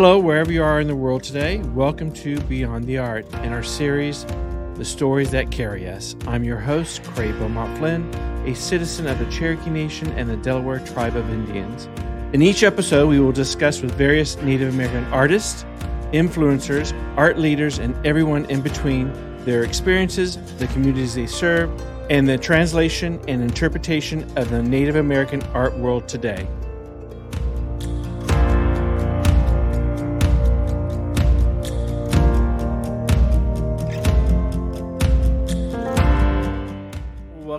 Hello, wherever you are in the world today. Welcome to Beyond the Art and our series, The Stories That Carry Us. I'm your host, Craig Beaumont Flynn, a citizen of the Cherokee Nation and the Delaware Tribe of Indians. In each episode, we will discuss with various Native American artists, influencers, art leaders, and everyone in between their experiences, the communities they serve, and the translation and interpretation of the Native American art world today.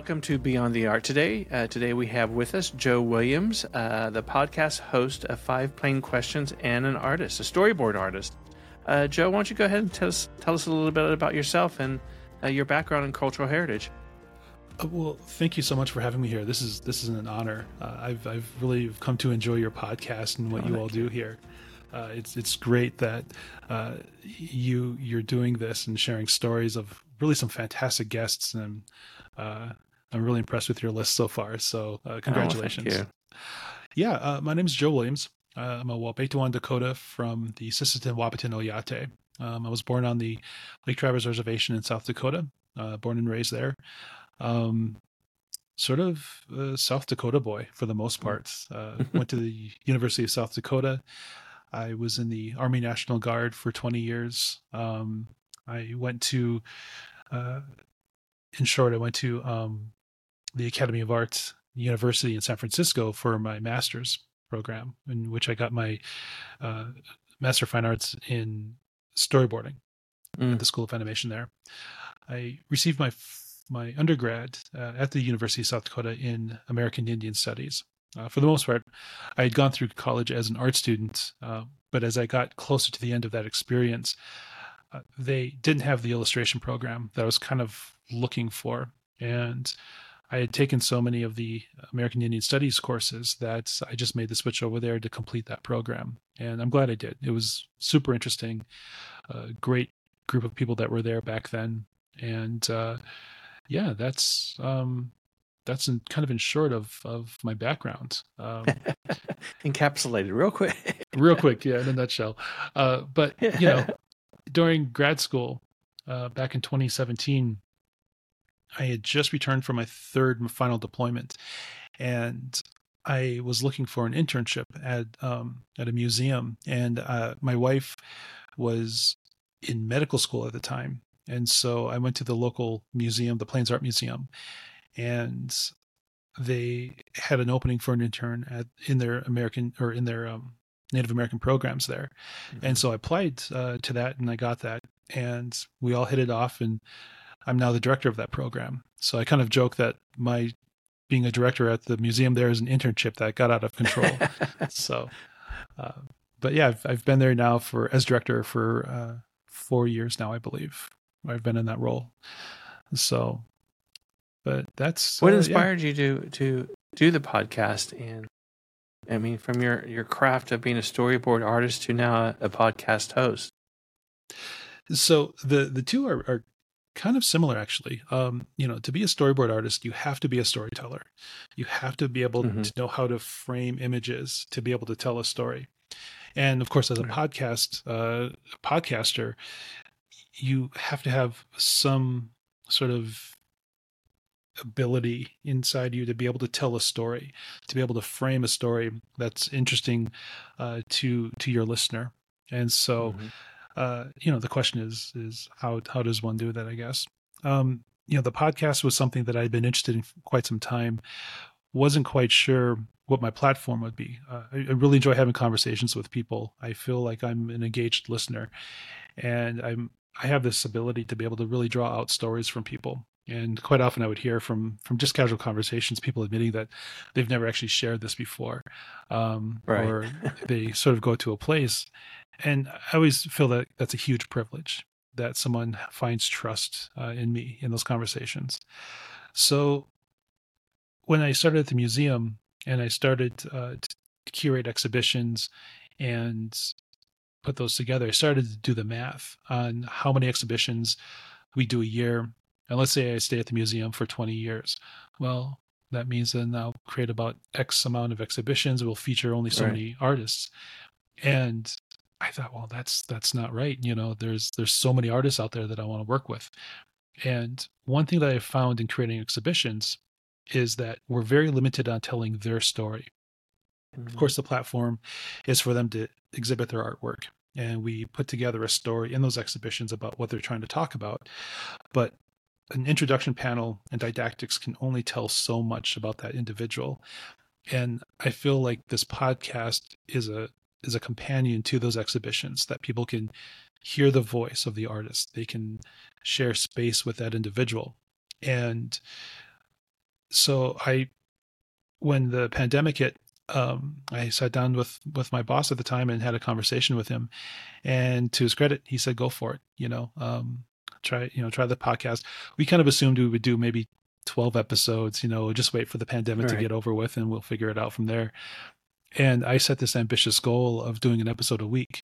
Welcome to Beyond the Art today. Uh, today we have with us Joe Williams, uh, the podcast host of Five Plain Questions and an artist, a storyboard artist. Uh, Joe, why don't you go ahead and tell us, tell us a little bit about yourself and uh, your background and cultural heritage? Uh, well, thank you so much for having me here. This is this is an honor. Uh, I've I've really come to enjoy your podcast and what oh, you all do here. Uh, it's it's great that uh, you you're doing this and sharing stories of really some fantastic guests and uh, I'm really impressed with your list so far. So uh, congratulations. Oh, yeah, uh, my name is Joe Williams. Uh, I'm a Wahpetonwan Dakota from the Sisseton Wahpeton Oyate. Um, I was born on the Lake Traverse Reservation in South Dakota, uh, born and raised there. Um, sort of a South Dakota boy for the most part. Uh, went to the University of South Dakota. I was in the Army National Guard for 20 years. Um, I went to, uh, in short, I went to um, the Academy of Arts University in San Francisco for my master's program, in which I got my uh, Master of Fine Arts in storyboarding mm. at the School of Animation there. I received my my undergrad uh, at the University of South Dakota in American Indian Studies. Uh, for the most part, I had gone through college as an art student, uh, but as I got closer to the end of that experience, uh, they didn't have the illustration program that I was kind of looking for. And I had taken so many of the American Indian Studies courses that I just made the switch over there to complete that program. And I'm glad I did. It was super interesting. A great group of people that were there back then. And uh, yeah, that's um, that's in, kind of in short of, of my background. Um, Encapsulated real quick. real quick, yeah, in a nutshell. Uh, but, you know, during grad school uh, back in 2017, I had just returned from my third and final deployment, and I was looking for an internship at um, at a museum, and uh, my wife was in medical school at the time, and so I went to the local museum, the Plains Art Museum, and they had an opening for an intern at in their American or in their um, Native American programs there, mm-hmm. and so I applied uh, to that, and I got that, and we all hit it off, and I'm now the director of that program. So I kind of joke that my being a director at the museum there is an internship that got out of control. so, uh, but yeah, I've, I've been there now for as director for uh, four years now, I believe. I've been in that role. So, but that's what uh, inspired yeah. you to to do the podcast and I mean, from your your craft of being a storyboard artist to now a, a podcast host. So the the two are, are kind of similar actually. Um, you know to be a storyboard artist you have to be a storyteller. You have to be able mm-hmm. to know how to frame images to be able to tell a story. And of course as a podcast uh, podcaster you have to have some sort of ability inside you to be able to tell a story to be able to frame a story that's interesting uh, to to your listener. And so mm-hmm uh, you know, the question is is how how does one do that? I guess. Um, you know, the podcast was something that I'd been interested in quite some time. Wasn't quite sure what my platform would be. Uh, I, I really enjoy having conversations with people. I feel like I'm an engaged listener, and I'm I have this ability to be able to really draw out stories from people. And quite often, I would hear from from just casual conversations, people admitting that they've never actually shared this before, um, right. or they sort of go to a place and I always feel that that's a huge privilege that someone finds trust uh, in me in those conversations. So when I started at the museum and I started uh, to curate exhibitions and put those together, I started to do the math on how many exhibitions we do a year. And let's say I stay at the museum for 20 years. Well, that means then I'll create about X amount of exhibitions. We'll feature only so right. many artists. And I thought, well, that's that's not right. You know, there's there's so many artists out there that I want to work with. And one thing that I found in creating exhibitions is that we're very limited on telling their story. Mm-hmm. Of course, the platform is for them to exhibit their artwork. And we put together a story in those exhibitions about what they're trying to talk about. But an introduction panel and didactics can only tell so much about that individual. And I feel like this podcast is a is a companion to those exhibitions that people can hear the voice of the artist. They can share space with that individual. And so I when the pandemic hit, um, I sat down with with my boss at the time and had a conversation with him. And to his credit, he said, "Go for it." You know, um, try you know try the podcast. We kind of assumed we would do maybe twelve episodes. You know, just wait for the pandemic right. to get over with, and we'll figure it out from there. And I set this ambitious goal of doing an episode a week,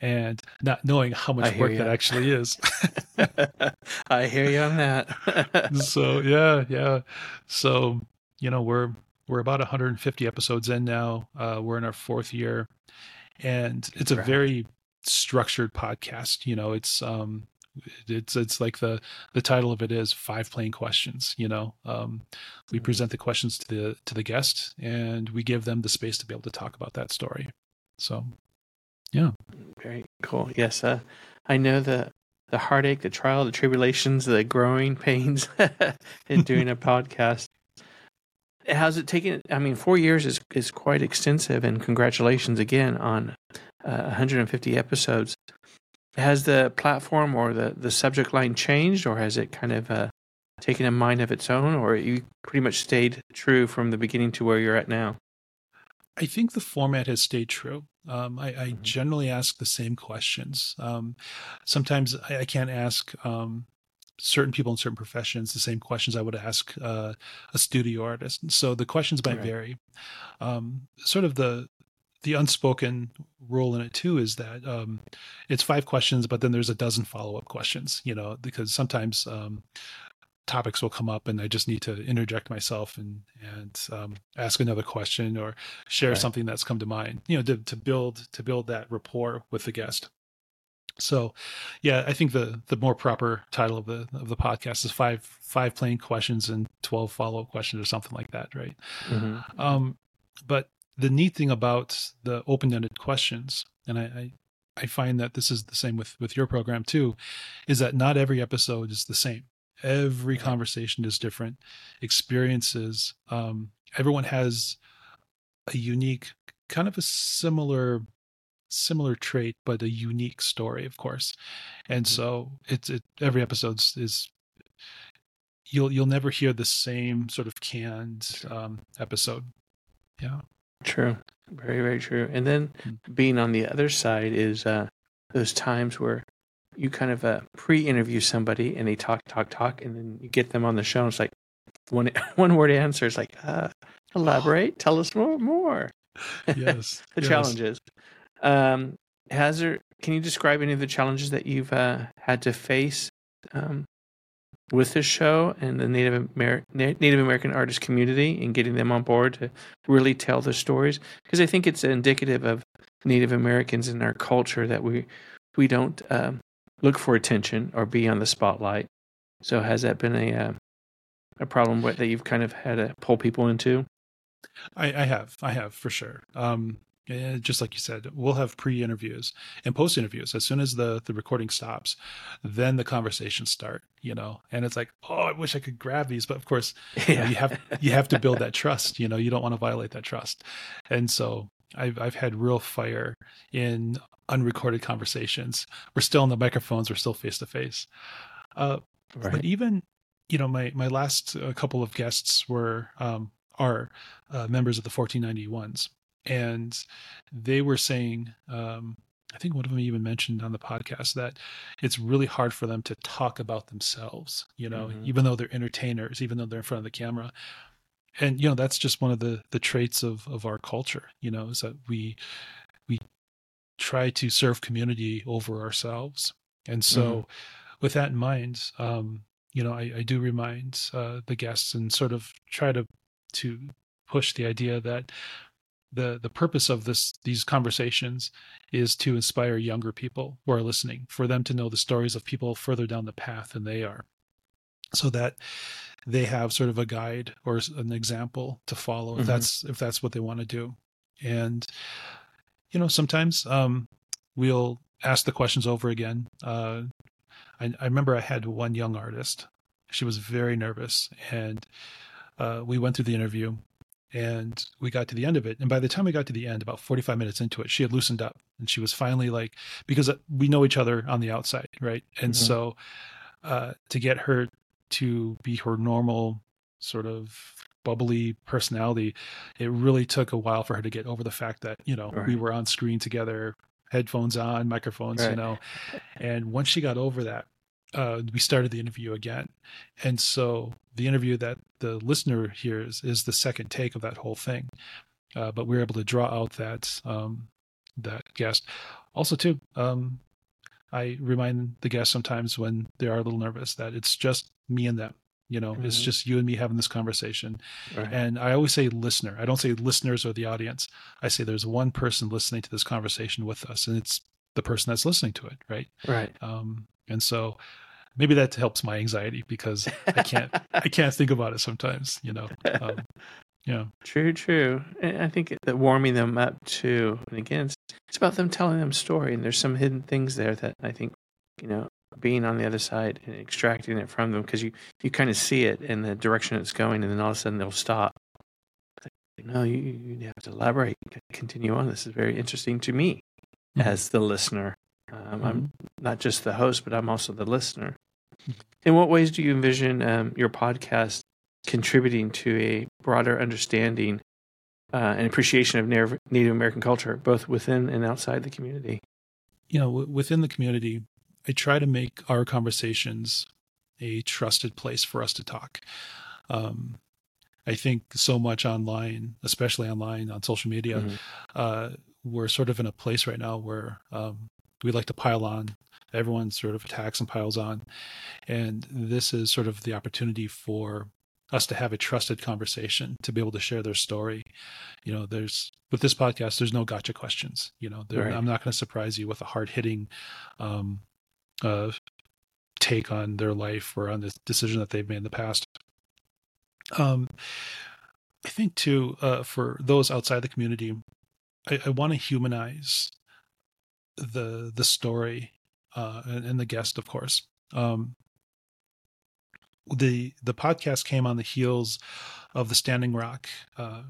and not knowing how much work you. that actually is. I hear you on that. so yeah, yeah. So you know we're we're about 150 episodes in now. Uh, we're in our fourth year, and it's a very structured podcast. You know, it's um, it's it's like the the title of it is five plain questions. You know, um, we present the questions to the to the guest, and we give them the space to be able to talk about that story. So, yeah, very cool. Yes, uh, I know the the heartache, the trial, the tribulations, the growing pains in doing a podcast how's it taken? I mean, four years is is quite extensive, and congratulations again on uh, 150 episodes. Has the platform or the the subject line changed, or has it kind of uh, taken a mind of its own, or you pretty much stayed true from the beginning to where you're at now? I think the format has stayed true. Um, I, I mm-hmm. generally ask the same questions. Um, sometimes I, I, can't ask um, certain people in certain professions the same questions I would ask uh, a studio artist. And so the questions might right. vary. Um, sort of the the unspoken rule in it too is that um, it's five questions, but then there's a dozen follow up questions. You know, because sometimes um, topics will come up and I just need to interject myself and and um, ask another question or share right. something that's come to mind. You know, to, to build to build that rapport with the guest. So, yeah, I think the the more proper title of the of the podcast is five five plain questions and twelve follow up questions or something like that, right? Mm-hmm. Um, but the neat thing about the open ended questions, and I, I I find that this is the same with with your program too, is that not every episode is the same. Every conversation is different. Experiences. Um, everyone has a unique, kind of a similar similar trait but a unique story of course and mm-hmm. so it's it every episode is you'll you'll never hear the same sort of canned um, episode yeah true very very true and then mm-hmm. being on the other side is uh those times where you kind of uh, pre-interview somebody and they talk talk talk and then you get them on the show and it's like one one word answer is like uh, elaborate tell us more more yes the yes. challenges um, has there? Can you describe any of the challenges that you've uh, had to face um, with this show and the Native Amer- Native American artist community and getting them on board to really tell their stories? Because I think it's indicative of Native Americans in our culture that we we don't um, look for attention or be on the spotlight. So has that been a uh, a problem that you've kind of had to pull people into? I, I have, I have for sure. Um, just like you said, we'll have pre-interviews and post-interviews. As soon as the the recording stops, then the conversations start. You know, and it's like, oh, I wish I could grab these, but of course, yeah. you, know, you have you have to build that trust. You know, you don't want to violate that trust, and so I've I've had real fire in unrecorded conversations. We're still on the microphones. We're still face to face. But even you know, my my last uh, couple of guests were um, are uh, members of the 1491s and they were saying um, i think one of them even mentioned on the podcast that it's really hard for them to talk about themselves you know mm-hmm. even though they're entertainers even though they're in front of the camera and you know that's just one of the the traits of of our culture you know is that we we try to serve community over ourselves and so mm-hmm. with that in mind um you know i, I do remind uh, the guests and sort of try to to push the idea that the the purpose of this these conversations is to inspire younger people who are listening for them to know the stories of people further down the path than they are. So that they have sort of a guide or an example to follow if mm-hmm. that's if that's what they want to do. And you know sometimes um, we'll ask the questions over again. Uh, I, I, remember i had one young artist. She was very nervous and uh, we went through the interview and we got to the end of it and by the time we got to the end about 45 minutes into it she had loosened up and she was finally like because we know each other on the outside right and mm-hmm. so uh, to get her to be her normal sort of bubbly personality it really took a while for her to get over the fact that you know right. we were on screen together headphones on microphones right. you know and once she got over that uh, we started the interview again. And so the interview that the listener hears is the second take of that whole thing. Uh, but we are able to draw out that um, that guest. Also, too, um, I remind the guests sometimes when they are a little nervous that it's just me and them. You know, mm-hmm. it's just you and me having this conversation. Right. And I always say listener. I don't say listeners or the audience. I say there's one person listening to this conversation with us, and it's the person that's listening to it, right? Right. Um, and so maybe that helps my anxiety because I can't I can't think about it sometimes, you know. Um, yeah. True, true. And I think that warming them up too. And again, it's, it's about them telling them story, and there's some hidden things there that I think, you know, being on the other side and extracting it from them because you you kind of see it in the direction it's going, and then all of a sudden they'll stop. no, you you have to elaborate, continue on. This is very interesting to me. As the listener. Um, mm-hmm. I'm not just the host, but I'm also the listener. In what ways do you envision um, your podcast contributing to a broader understanding uh, and appreciation of Native American culture, both within and outside the community? You know, w- within the community, I try to make our conversations a trusted place for us to talk. Um, I think so much online, especially online on social media, mm-hmm. uh, we're sort of in a place right now where um, we like to pile on everyone sort of attacks and piles on. And this is sort of the opportunity for us to have a trusted conversation to be able to share their story. You know, there's with this podcast, there's no gotcha questions. You know, right. I'm not going to surprise you with a hard hitting um, uh, take on their life or on the decision that they've made in the past. Um, I think too, uh, for those outside the community, I, I want to humanize the the story uh, and, and, the guest, of course. Um, the the podcast came on the heels of the Standing Rock, uh,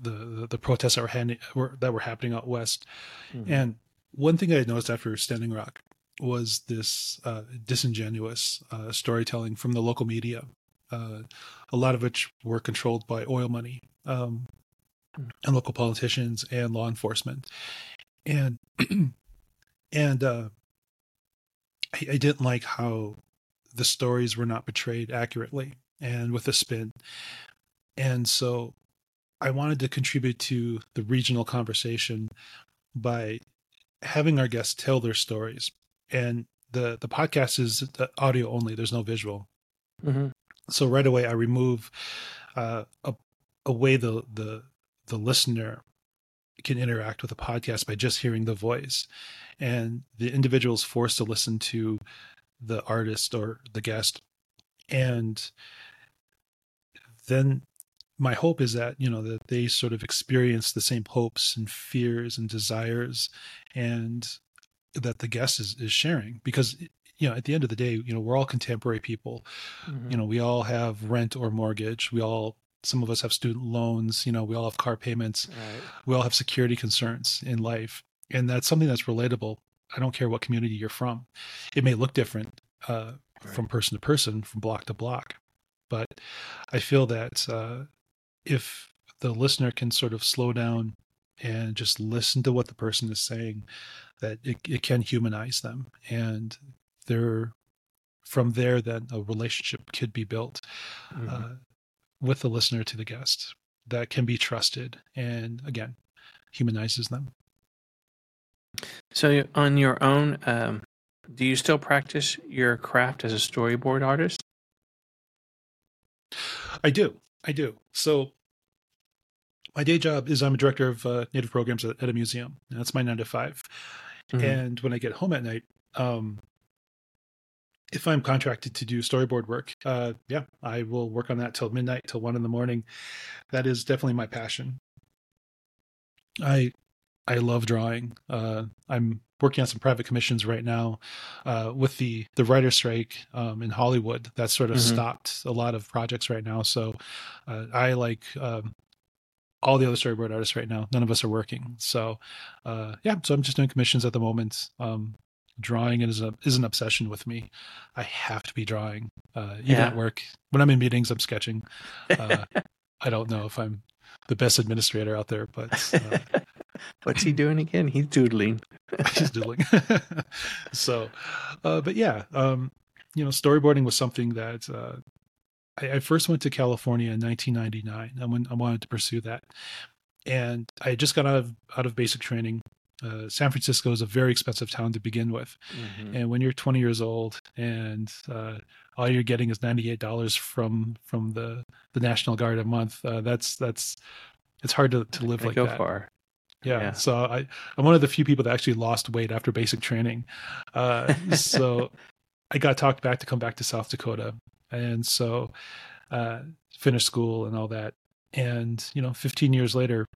the, the, the protests that were, hand, were, that were happening out west, mm-hmm. and one thing I had noticed after Standing Rock was this uh, disingenuous uh, storytelling from the local media, uh, a lot of which were controlled by oil money um. And local politicians and law enforcement, and and uh, I, I didn't like how the stories were not portrayed accurately and with a spin. And so I wanted to contribute to the regional conversation by having our guests tell their stories. And the the podcast is audio only. There's no visual. Mm-hmm. So right away, I remove uh, a, a way the the the listener can interact with a podcast by just hearing the voice. And the individual is forced to listen to the artist or the guest. And then my hope is that you know that they sort of experience the same hopes and fears and desires and that the guest is, is sharing. Because you know at the end of the day you know we're all contemporary people. Mm-hmm. you know we all have rent or mortgage. We all some of us have student loans you know we all have car payments right. we all have security concerns in life and that's something that's relatable i don't care what community you're from it may look different uh, right. from person to person from block to block but i feel that uh, if the listener can sort of slow down and just listen to what the person is saying that it, it can humanize them and there from there then a relationship could be built mm-hmm. uh, with the listener to the guest that can be trusted and again humanizes them. So on your own um, do you still practice your craft as a storyboard artist? I do. I do. So my day job is I'm a director of uh, native programs at, at, a museum. That's my nine to 5 mm-hmm. And when I get home at night, um, if I'm contracted to do storyboard work, uh, yeah, I will work on that till midnight, till one in the morning. That is definitely my passion. I I love drawing. Uh, I'm working on some private commissions right now uh, with the the writer strike um, in Hollywood. That sort of mm-hmm. stopped a lot of projects right now. So uh, I like um, all the other storyboard artists right now. None of us are working. So uh, yeah, so I'm just doing commissions at the moment. Um, drawing is a is an obsession with me. I have to be drawing. Uh, even yeah. at work, when I'm in meetings, I'm sketching. Uh, I don't know if I'm the best administrator out there, but uh, what's he doing again? He's doodling. he's doodling. so, uh, but yeah, um, you know, storyboarding was something that uh, I, I, first went to California in 1999. I, went, I wanted to pursue that, and I just got out of out of basic training uh, San Francisco is a very expensive town to begin with, mm-hmm. and when you're 20 years old and uh, all you're getting is 98 dollars from from the the National Guard a month, uh, that's that's it's hard to, to live like go that. far. Yeah, yeah, so I I'm one of the few people that actually lost weight after basic training. Uh, so I got talked back to come back to South Dakota, and so uh, finished school and all that. And you know, 15 years later,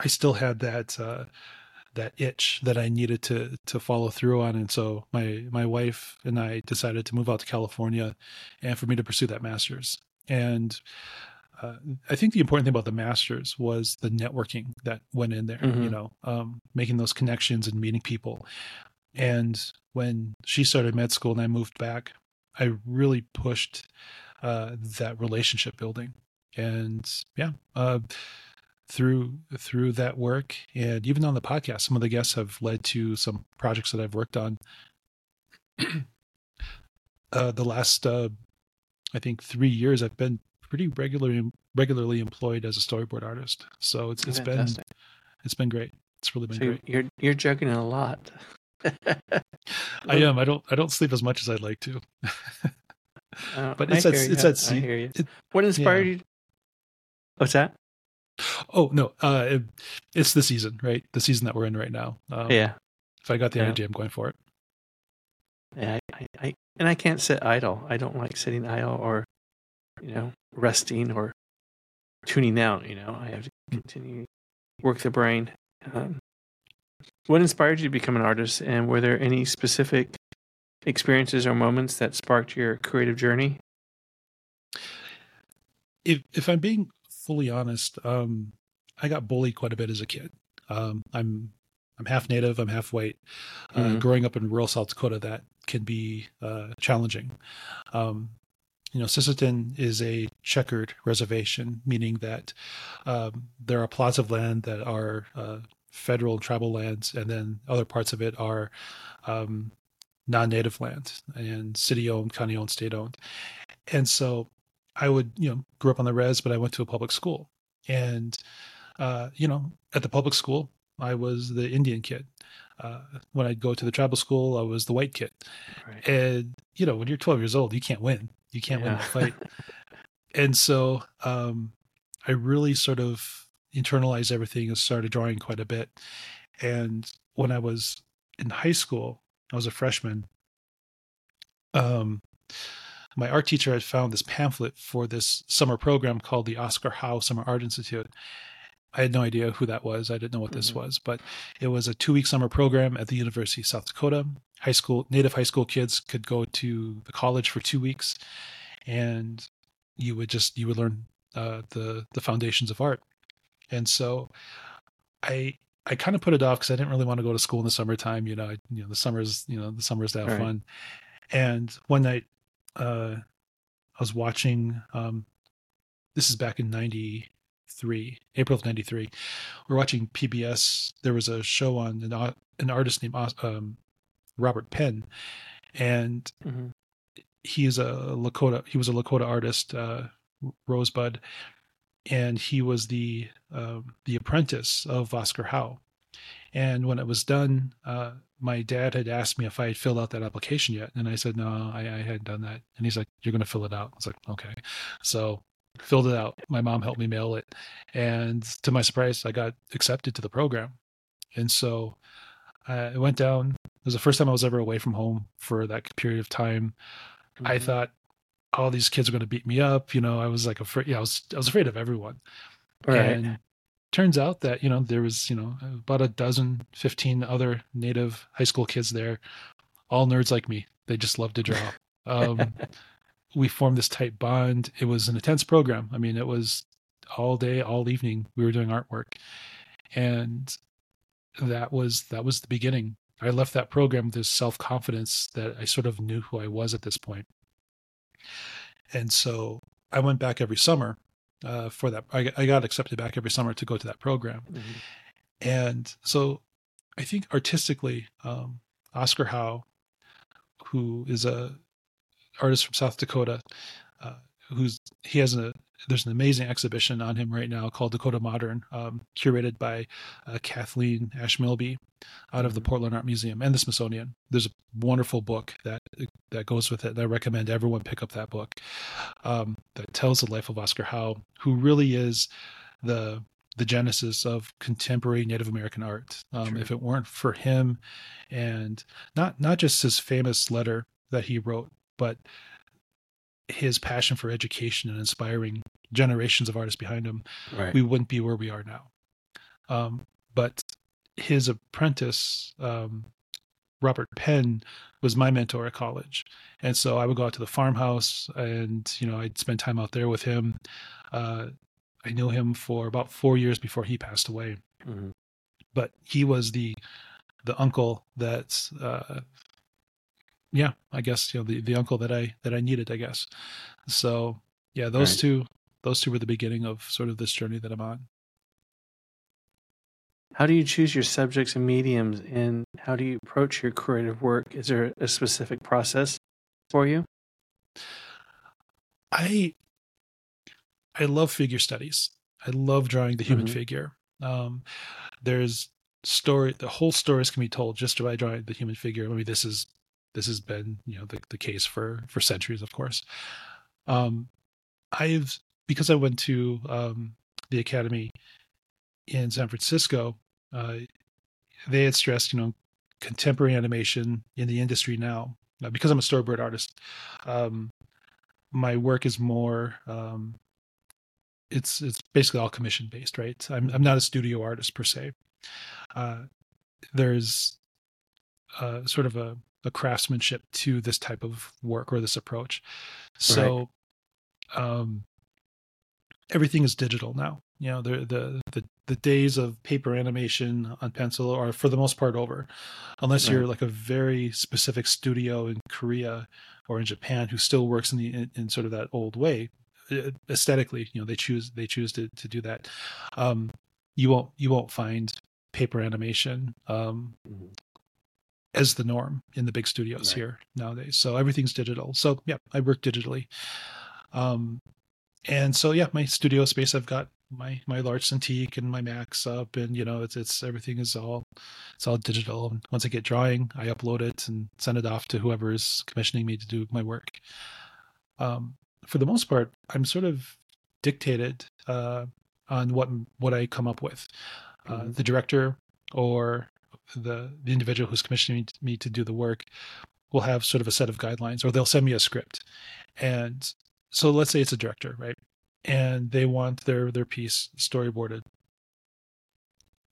I still had that uh, that itch that I needed to to follow through on. And so my my wife and I decided to move out to California, and for me to pursue that master's. And uh, I think the important thing about the masters was the networking that went in there. Mm-hmm. You know, um, making those connections and meeting people. And when she started med school and I moved back, I really pushed uh, that relationship building. And yeah, uh, through through that work. And even on the podcast some of the guests have led to some projects that i've worked on. Uh, the last uh, i think three years i've been pretty regularly regularly employed as a storyboard artist. So it's it's Fantastic. been it's been great. It's really been so great. you're you're juggling a lot. I am. I don't i don't sleep as much as i'd like to. Uh, but it's that it's that it, what inspired yeah. you? What's that Oh no, uh, it, it's the season, right? The season that we're in right now. Um, yeah. If I got the yeah. energy, I'm going for it. Yeah, I, I, and I can't sit idle. I don't like sitting idle or, you know, resting or tuning out. You know, I have to continue work the brain. Um, what inspired you to become an artist, and were there any specific experiences or moments that sparked your creative journey? If if I'm being fully honest, um, I got bullied quite a bit as a kid. Um, I'm I'm half native. I'm half white. Uh, mm-hmm. Growing up in rural South Dakota, that can be uh, challenging. Um, you know, Sisseton is a checkered reservation, meaning that um, there are plots of land that are uh, federal and tribal lands, and then other parts of it are um, non-native land and city-owned, county-owned, state-owned. And so I would, you know, grew up on the res, but I went to a public school. And, uh, you know, at the public school, I was the Indian kid. Uh, when I'd go to the tribal school, I was the white kid. Right. And, you know, when you're 12 years old, you can't win. You can't yeah. win the fight. and so um, I really sort of internalized everything and started drawing quite a bit. And when I was in high school, I was a freshman. Um, my art teacher had found this pamphlet for this summer program called the Oscar Howe Summer Art Institute. I had no idea who that was. I didn't know what this mm-hmm. was, but it was a two week summer program at the University of South Dakota. High school, native high school kids could go to the college for two weeks and you would just, you would learn uh, the, the foundations of art. And so I, I kind of put it off because I didn't really want to go to school in the summertime. You know, I, you know, the summers, you know, the summers to have right. fun. And one night uh, I was watching. Um, this is back in '93, April of '93. We're watching PBS. There was a show on an, an artist named um, Robert Penn, and mm-hmm. he is a Lakota. He was a Lakota artist, uh, Rosebud, and he was the uh, the apprentice of Oscar Howe. And when it was done, uh, my dad had asked me if I had filled out that application yet. And I said, no, I, I hadn't done that. And he's like, you're going to fill it out. I was like, okay. So filled it out. My mom helped me mail it, and to my surprise, I got accepted to the program. And so I went down. It was the first time I was ever away from home for that period of time. Mm-hmm. I thought all these kids are going to beat me up. You know, I was like afraid. Yeah, I was I was afraid of everyone. Right. And turns out that you know there was you know about a dozen, fifteen other native high school kids there, all nerds like me. They just love to draw. Um, we formed this tight bond. It was an intense program. I mean, it was all day, all evening. We were doing artwork, and that was that was the beginning. I left that program with this self confidence that I sort of knew who I was at this. And so I went back every summer uh, for that. I, I, got accepted back every summer to go to that program. Mm-hmm. And so I think artistically, um, Oscar Howe, who is a artist from South Dakota, uh, who's he has a there's an amazing exhibition on him right now called Dakota Modern, um, curated by uh, Kathleen Ash-Milby out of the mm-hmm. Portland Art Museum and the Smithsonian. There's a wonderful book that that goes with it, and I recommend everyone pick up that book um, that tells the life of Oscar Howe, who really is the the genesis of contemporary Native American art. Um, if it weren't for him, and not not just his famous letter that he wrote, but his passion for education and inspiring generations of artists behind him, right. we wouldn't be where we are now. Um, but his apprentice, um, Robert Penn, was my mentor at college, and so I would go out to the farmhouse, and you know I'd spend time out there with him. Uh, I knew him for about four years before he passed away, mm-hmm. but he was the the uncle that uh, yeah, I guess you know the the uncle that I that I needed, I guess. So yeah, those right. two those two were the beginning of sort of this journey that I'm on. How do you choose your subjects and mediums, and how do you approach your creative work? Is there a specific process for you? I I love figure studies. I love drawing the human mm-hmm. figure. Um, there's story. The whole stories can be told just by drawing the human figure. I mean, this is this has been you know the, the case for for centuries of course. Um i've because i went to um the academy in san francisco uh they had stressed you know contemporary animation in the industry now. Uh, because i'm a storyboard artist um my work is more um it's it's basically all commission based right? I'm i'm not a studio artist per se. Uh there's uh, sort of a a craftsmanship to this type of work or this approach. So, right. um, everything is digital now. You know, the, the the the days of paper animation on pencil are for the most part over, unless right. you're like a very specific studio in Korea or in Japan who still works in the in, in sort of that old way aesthetically. You know, they choose they choose to to do that. Um, you won't you won't find paper animation um, mm-hmm as the norm in the big studios right. here nowadays. So everything's digital. So yeah, I work digitally. Um, and so yeah, my studio space, I've got my my large Cintiq and my Max up, and you know, it's it's everything is all it's all digital. And once I get drawing, I upload it and send it off to whoever is commissioning me to do my work. Um, for the most part, I'm sort of dictated uh, on what what I come up with. Uh, mm-hmm. The director or the, the individual who's commissioning me to do the work will have sort of a set of guidelines or they'll send me a script. And so let's say it's a director right? And they want their their piece storyboarded.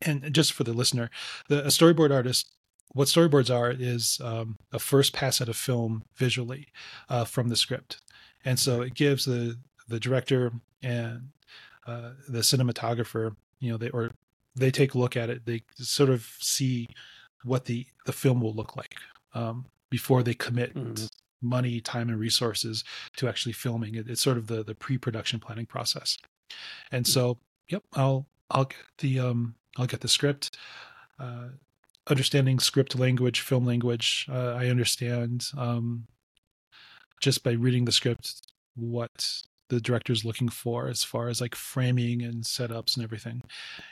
And just for the listener the a storyboard artist what storyboards are is um, a first pass at a film visually uh, from the script. And so it gives the the director and uh, the cinematographer you know they or they take a look at it, they sort of see what the the film will look like um, before they commit mm-hmm. money, time, and resources to actually filming it. It's sort of the the pre production planning process. And mm-hmm. so, yep, I'll I'll get the um I'll get the script. Uh, understanding script language, film language, uh, I understand um, just by reading the script what the director's looking for as far as like framing and setups and everything.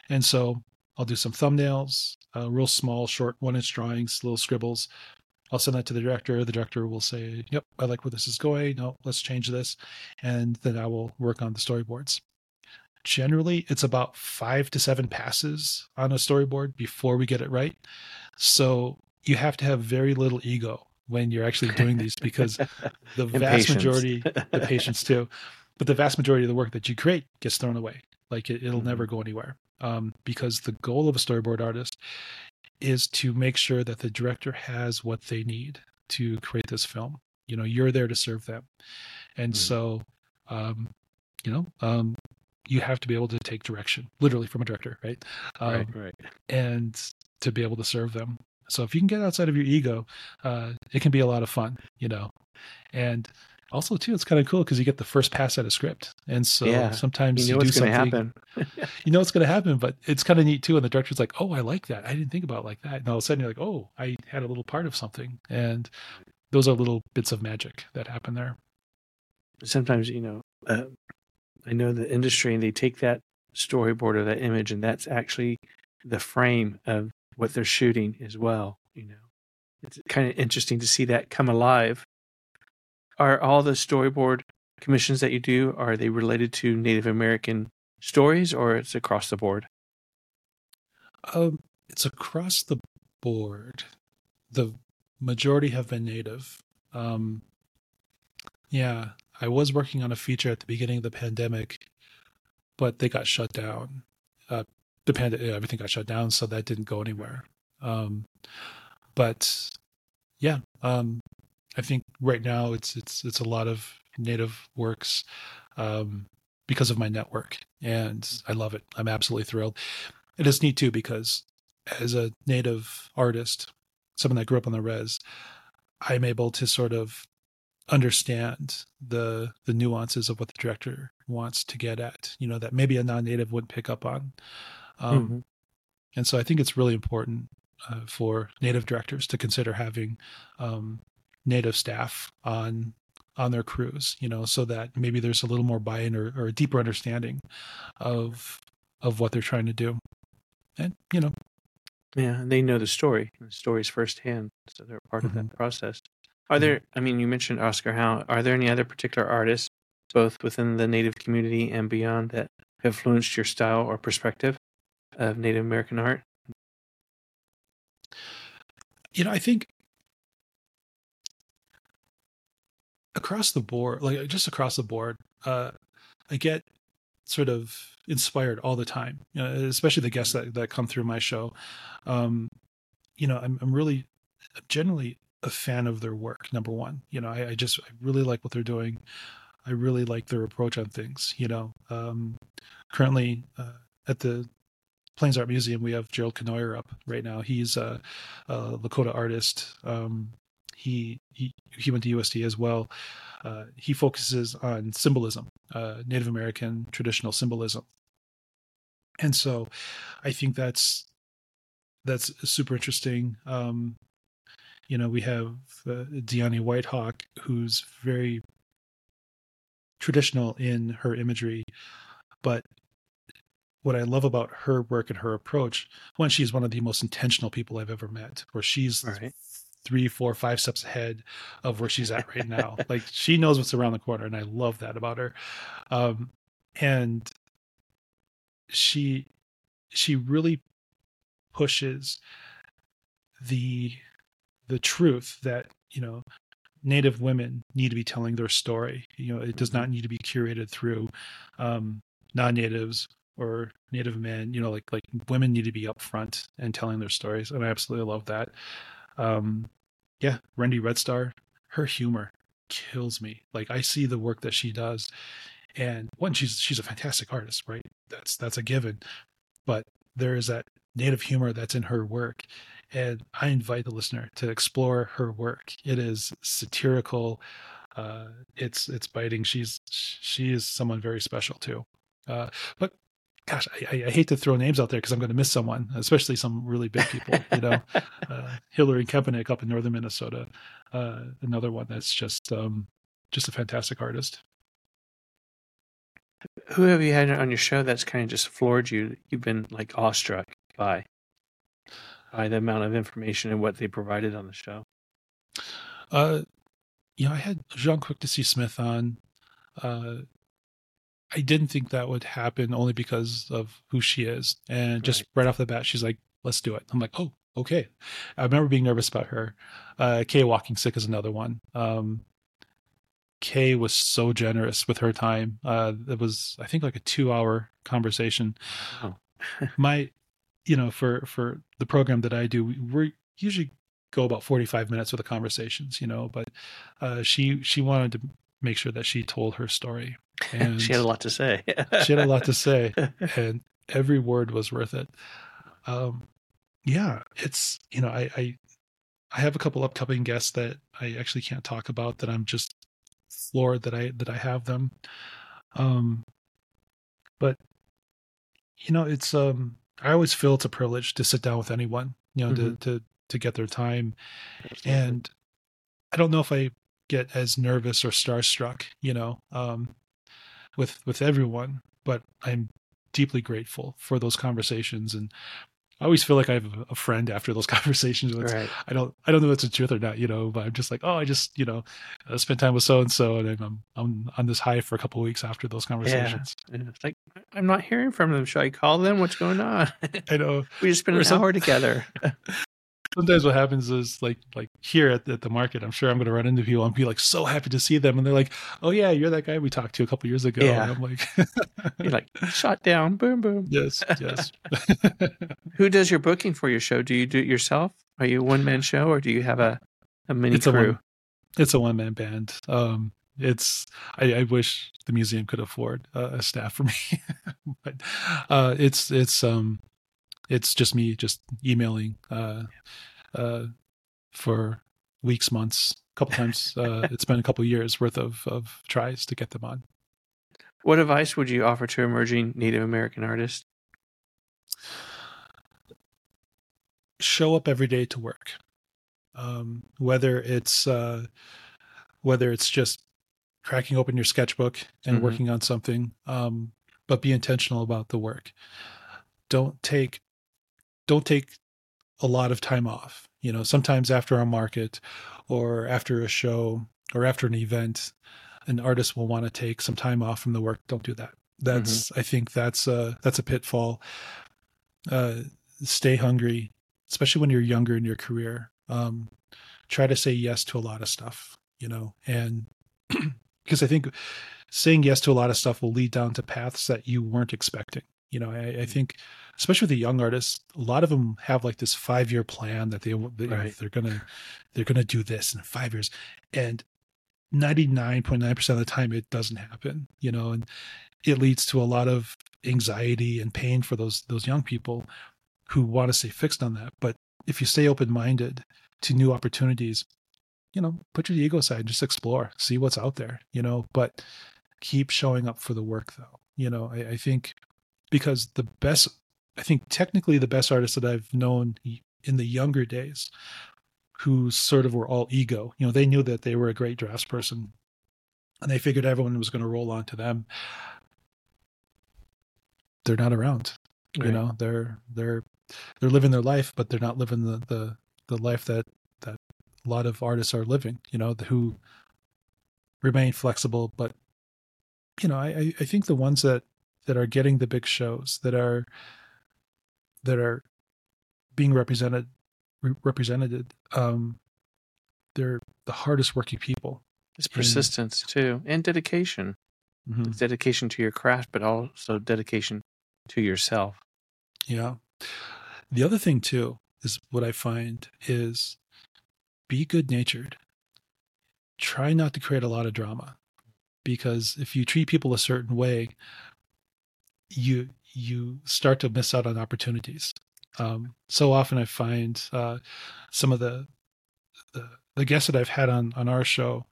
And so I'll do some thumbnails, uh, real small, short one inch drawings, little scribbles, I'll send that to the director. The director will say, "Yep, I like where this is going. No, let's change this," and then I will work on the storyboards. Generally, it's about five to seven passes on a storyboard before we get it right. So you have to have very little ego when you're actually doing these because the vast majority, the patience too, but the vast majority of the work that you create gets thrown away. Like it, will mm-hmm. never go anywhere. Um, because the goal of a storyboard artist is to make sure that the director has what they need to create this film. You know, you're there to serve them. And mm-hmm. so, um, you know, um, you have to be able to take direction, literally from a director, right? Um, right, right. And to be able to serve them. So if you can get outside of your ego, uh, it can be a lot of fun, you know. And also too it's kind of cool because you get the first pass at a script. And so yeah. sometimes you know you what's going to happen. You know what's going to happen but it's kind of neat too and the director's like oh i like that. I didn't think about like that. And all of a sudden you're like oh i had a little part of something. And those are little bits of magic that happen there. Sometimes you know uh, i know the industry and they take that storyboard or that image and that's actually the frame of what they're shooting as well you know? It's kind of interesting to see that come alive are all the storyboard commissions that you do are they related to Native American stories or it's across the board? Um, it's across the board. The majority have been native. Um, yeah, I was working on a feature at the beginning of the pandemic, but they got shut down. Uh, the pand- everything got shut down, so that didn't go anywhere. Um, but yeah, um, I think right now it's it's it's a lot of native works um, because of my network, and I love it. I'm absolutely thrilled. It is neat too because as a native artist, someone that grew up on the res, I'm able to sort of understand the the nuances of what the director wants to get at. You know that maybe a non-native wouldn't pick up on. Um, mm-hmm. And so I think it's really important uh, for native directors to consider having um, native staff on on their crews you know so that maybe there's a little more buy-in or, or a deeper understanding of of what they're trying to do and you know yeah they know the story the stories firsthand so they're part mm-hmm. of that mm-hmm. process are there i mean you mentioned oscar howe are there any other particular artists both within the native community and beyond that have influenced your style or perspective of native american art you know i think across the board, like just across the board, uh, I get sort of inspired all the time, you know, especially the guests that, that come through my show. Um, you know, I'm, I'm really generally a fan of their work. Number one, you know, I, I, just, I really like what they're doing. I really like their approach on things, you know, um, currently, uh, at the Plains Art Museum, we have Gerald Cournoyer up right now. He's a, a Lakota artist. Um, he he, he went to USD as well. Uh, he focuses on symbolism, uh, Native American traditional symbolism, and so I think that's that's super interesting. Um, you know, we have uh, Dyani White Hawk, who's very traditional in her imagery, but what I love about her work and her approach, one, she's one of the most intentional people I've ever met, where she's right three, four, five steps ahead of where she's at right now. like she knows what's around the corner, and I love that about her. Um, and she she really pushes the the truth that you know native women need to be telling their story you know it does not mm-hmm. need to be curated through um, non-natives or native men you know like like women need to be upfront and telling their stories and i absolutely love that um, yeah, Wendy Red Star, her humor kills me. Like I see the work that she does, and one, she's she's a fantastic artist, right? That's that's a given. But there is that native humor that's in her work, and I invite the listener to explore her work. It is satirical. Uh, it's it's biting. She's she is someone very special too. Uh, but gosh, I, I, hate to throw names out there because I'm going to miss someone, especially some really big people. You know, uh, Hillary Kempenich up in northern Minnesota, uh, another one that's just um, just a fantastic artist. Who have you had on your show that's kind of just floored you? You've been like awestruck by by the amount of information and what they provided on the show. Uh, you know, I had Jaune Quick-to-See Smith on. Uh, I didn't think that would happen only because of who she is. And just right. right, off the bat, she's like, let's do it. I'm like, oh, okay. I remember being nervous about her. Uh, Kay WalkingStick is another one. Um, Kay was so generous with her time. Uh, it was, I think, like a two hour conversation. Oh. My, you know, for, for the program that I do, we usually go about 45 minutes with the conversations, you know, but uh, she, she wanted to make sure that she told her story. And she had a lot to say. she had a lot to say, and every word was worth it. Um, yeah, it's you know, I, I I have a couple upcoming guests that I actually can't talk about that I'm just floored that I that I have them. Um, but you know, it's um, I always feel it's a privilege to sit down with anyone, you know, mm-hmm. to to to get their time, and I don't know if I get as nervous or starstruck, you know, um, with with everyone, but I'm deeply grateful for those conversations and I always feel like I have a friend after those conversations. Right. I don't, I don't know if it's the truth or not, you know, but I'm just like, oh, I just, you know, uh, spent time with so and so, and I'm, I'm on this high for a couple weeks after those conversations. Yeah. It's like I'm not hearing from them. Should I call them? What's going on? I know. we just spent an some, hour together sometimes what happens is like like here at the, at the market, I'm sure I'm going to run into people and be like so happy to see them, and they're like, "Oh yeah, you're that guy we talked to a couple years ago." Yeah. And I'm like, "You're like shot down, boom, boom." Yes, yes. Who does your booking for your show? Do you do it yourself? Are you a one man show, or do you have a a mini it's crew? A one, it's a one man band. Um, it's I, I, wish the museum could afford uh, a staff for me, but uh, it's it's um it's just me just emailing uh, uh, for weeks, months, a couple times. Uh, it's been a couple years worth of, of tries to get them on. What advice would you offer to emerging Native American artists? Show up every day to work. Um, whether it's uh, whether it's just cracking open your sketchbook and mm-hmm. working on something, um, but be intentional about the work. Don't take don't take a lot of time off. You know, sometimes after a market or after a show or after an event, an artist will want to take some time off from the work. Don't do that. That's mm-hmm. I think that's a that's a pitfall. Uh, stay hungry, especially when you're younger in your career. Um, try to say yes to a lot of stuff, you know, and because I think saying yes to a lot of stuff will lead down to paths that you weren't expecting. You know, I, I think especially with the young artists, a lot of them have like this five year plan that they, they right. they're gonna they're gonna do this in five years, and ninety nine point nine percent of the time it doesn't happen. You know, and it leads to a lot of anxiety and pain for those those young people who want to stay fixed on that. But if you stay open minded to new opportunities, you know, put your ego aside, just explore, see what's out there. You know, but keep showing up for the work though. You know, I, I think because the best I think technically the best artists that I've known in the younger days who sort of were all ego. You know, they knew that they were a great drafts person and they figured everyone was going to roll on to them. They're not around. Right. You know, they're they're they're living their life, but they're not living the the the life that that a lot of artists are living, you know, who remain flexible, but you know, I I think the ones that that are getting the big shows that are that are being represented re- represented um they're the hardest working people it's persistence and, too and dedication. Mm-hmm. it's dedication to your craft but also dedication to yourself. Yeah. The other thing too is what i find is be good natured try not to create a lot of drama because if you treat people a certain way you you start to miss out on opportunities. Um, so often I find uh, some of the, the, the guests that I've had on on our show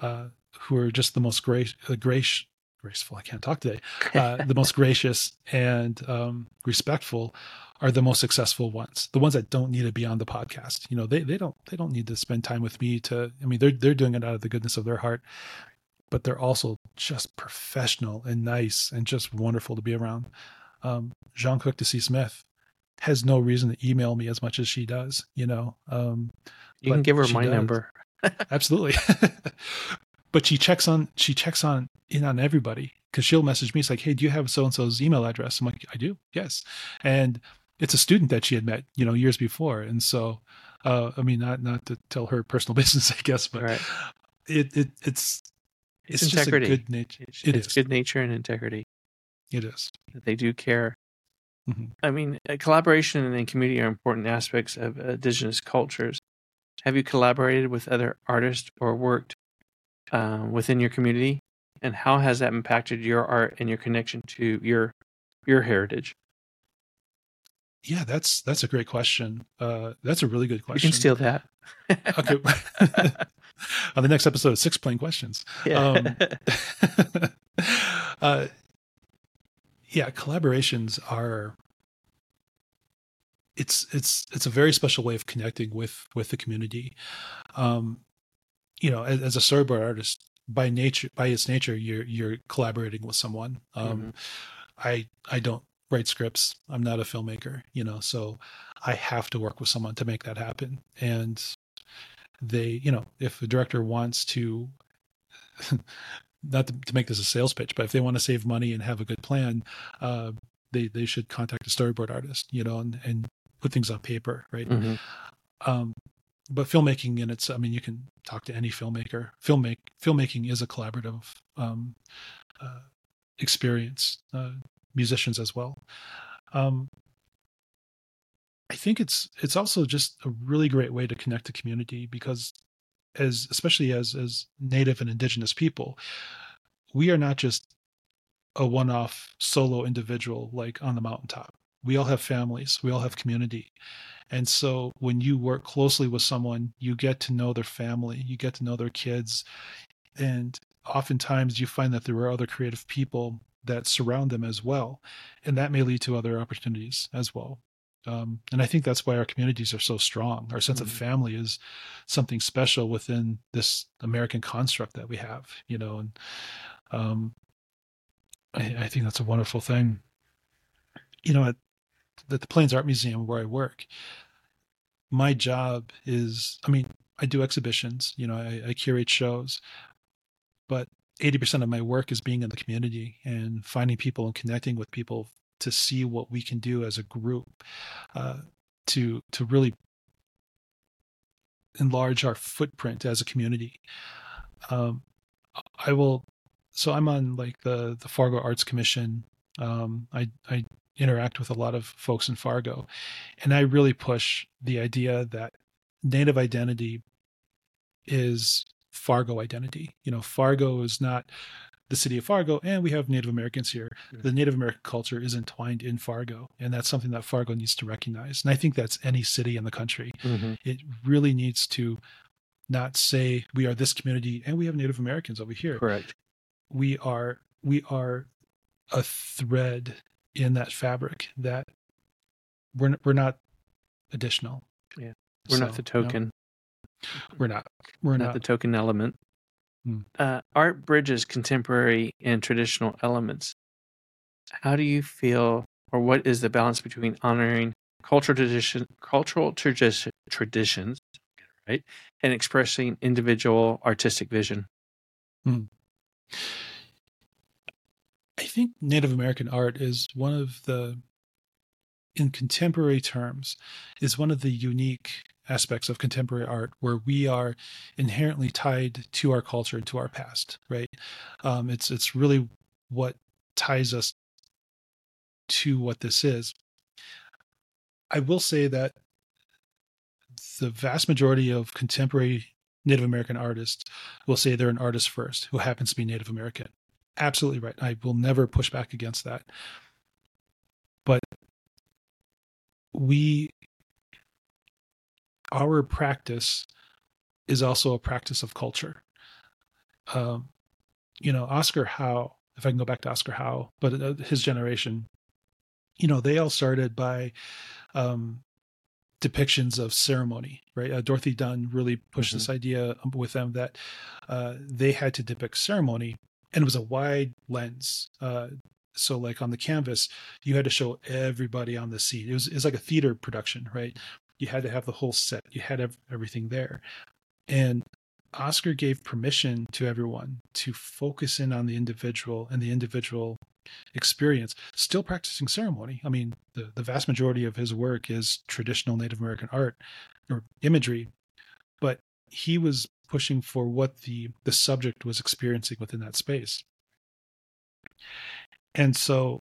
uh, who are just the most grace, uh, grace graceful. I can't talk today. Uh, the most gracious and um, respectful are the most successful ones. The ones that don't need to be on the podcast. You know, they they don't they don't need to spend time with me to. I mean, they're they're doing it out of the goodness of their heart, but they're also just professional and nice and just wonderful to be around um, Jaune Quick-to-See Smith has no reason to email me as much as she does, you know. Um, you can give her my does. number. absolutely. but she checks on she checks on in on everybody because she'll message me. It's like, hey, do you have so and so's email address? I'm like, I do, yes. And it's a student that she had met, you know, years before, and so, uh, I mean, not not to tell her personal business, I guess, but right. it it it's it's, it's integrity. good nature. It's, it it's is. good nature and integrity. It is. They do care. Mm-hmm. I mean, uh, collaboration and community are important aspects of indigenous cultures. Have you collaborated with other artists or worked uh, within your community? And how has that impacted your art and your connection to your your heritage? Yeah, that's that's a great question. Uh, that's a really good question. You can steal that. okay. On the next episode of Six Plain Questions. Yeah. Um, uh, yeah, collaborations are it's it's it's a very special way of connecting with with the community. Um, you know, as, as, a storyboard artist, by nature, by its nature, you're you're collaborating with someone. Um, mm-hmm. I I don't write scripts. I'm not a filmmaker, you know, so I have to work with someone to make that happen. And they, you know, if a director wants to not to, to, make this a sales pitch, but if they want to save money and have a good plan, uh, they they should contact a storyboard artist, you know, and and put things on paper, right? Mm-hmm. Um, but filmmaking and it's, I mean, you can talk to any filmmaker. Filmmake filmmaking is a collaborative um, uh, experience. Uh, musicians as well. Um, I think it's it's also just a really great way to connect the community because as especially as as native and indigenous people we are not just a one-off solo individual like on the mountaintop. We all have families we all have community. And so when you work closely with someone you get to know their family you get to know their kids and oftentimes you find that there are other creative people that surround them as well and that may lead to other opportunities as well um, and I think that's why our communities are so strong. Our sense mm-hmm. of family is something special within this American construct that we have, you know, and um, I, I, think that's a wonderful thing. You know, at, at the Plains Art Museum where I work, my job is, I mean, I do exhibitions, you know, I, I curate shows, but 80% of my work is being in the community and finding people and connecting with people to see what we can do as a group uh, to to really enlarge our footprint as a community. Um, I will. So I'm on like the the Fargo Arts Commission. Um, I I interact with a lot of folks in Fargo, and I really push the idea that Native identity is Fargo identity. You know, Fargo is not the city of Fargo, and we have Native Americans here. Mm-hmm. The Native American culture is entwined in Fargo, and that's something that Fargo needs to recognize. And I think that's any city in the country. Mm-hmm. It really needs to not say we are this community and we have Native Americans over here. Correct. We are we are a thread in that fabric that we're we're not additional. Yeah, we're so, not the token. we're not. We're not, not the token element. Hmm. Uh, art bridges contemporary and traditional elements. How do you feel, or what is the balance between honoring cultural tradition, cultural tradition, traditions, right, and expressing individual artistic vision? Hmm. I think Native American art is one of the, in contemporary terms, is one of the unique aspects of contemporary art where we are inherently tied to our culture and to our past right? Um, it's it's really what ties us to what this is. I will say that the vast majority of contemporary native american artists will say they're an artist first who happens to be native american. Absolutely right. I will never push back against that. But we our practice is also a practice of culture. Um, you know, Oscar Howe, if I can go back to Oscar Howe, but uh, his generation, you know, they all started by um, depictions of ceremony, right? Uh, Dorothy Dunn really pushed mm-hmm. this idea with them that uh, they had to depict ceremony, and it was a wide lens. Uh, so, like on the canvas, you had to show everybody on the seat. It was, it was like a theater production, right? you had to have the whole set you had everything there and Oscar gave permission to everyone to focus in on the individual and the individual experience, still practicing ceremony. I mean, the, the vast majority of his work is traditional Native American art or imagery, but he was pushing for what the the subject was experiencing within that space. And so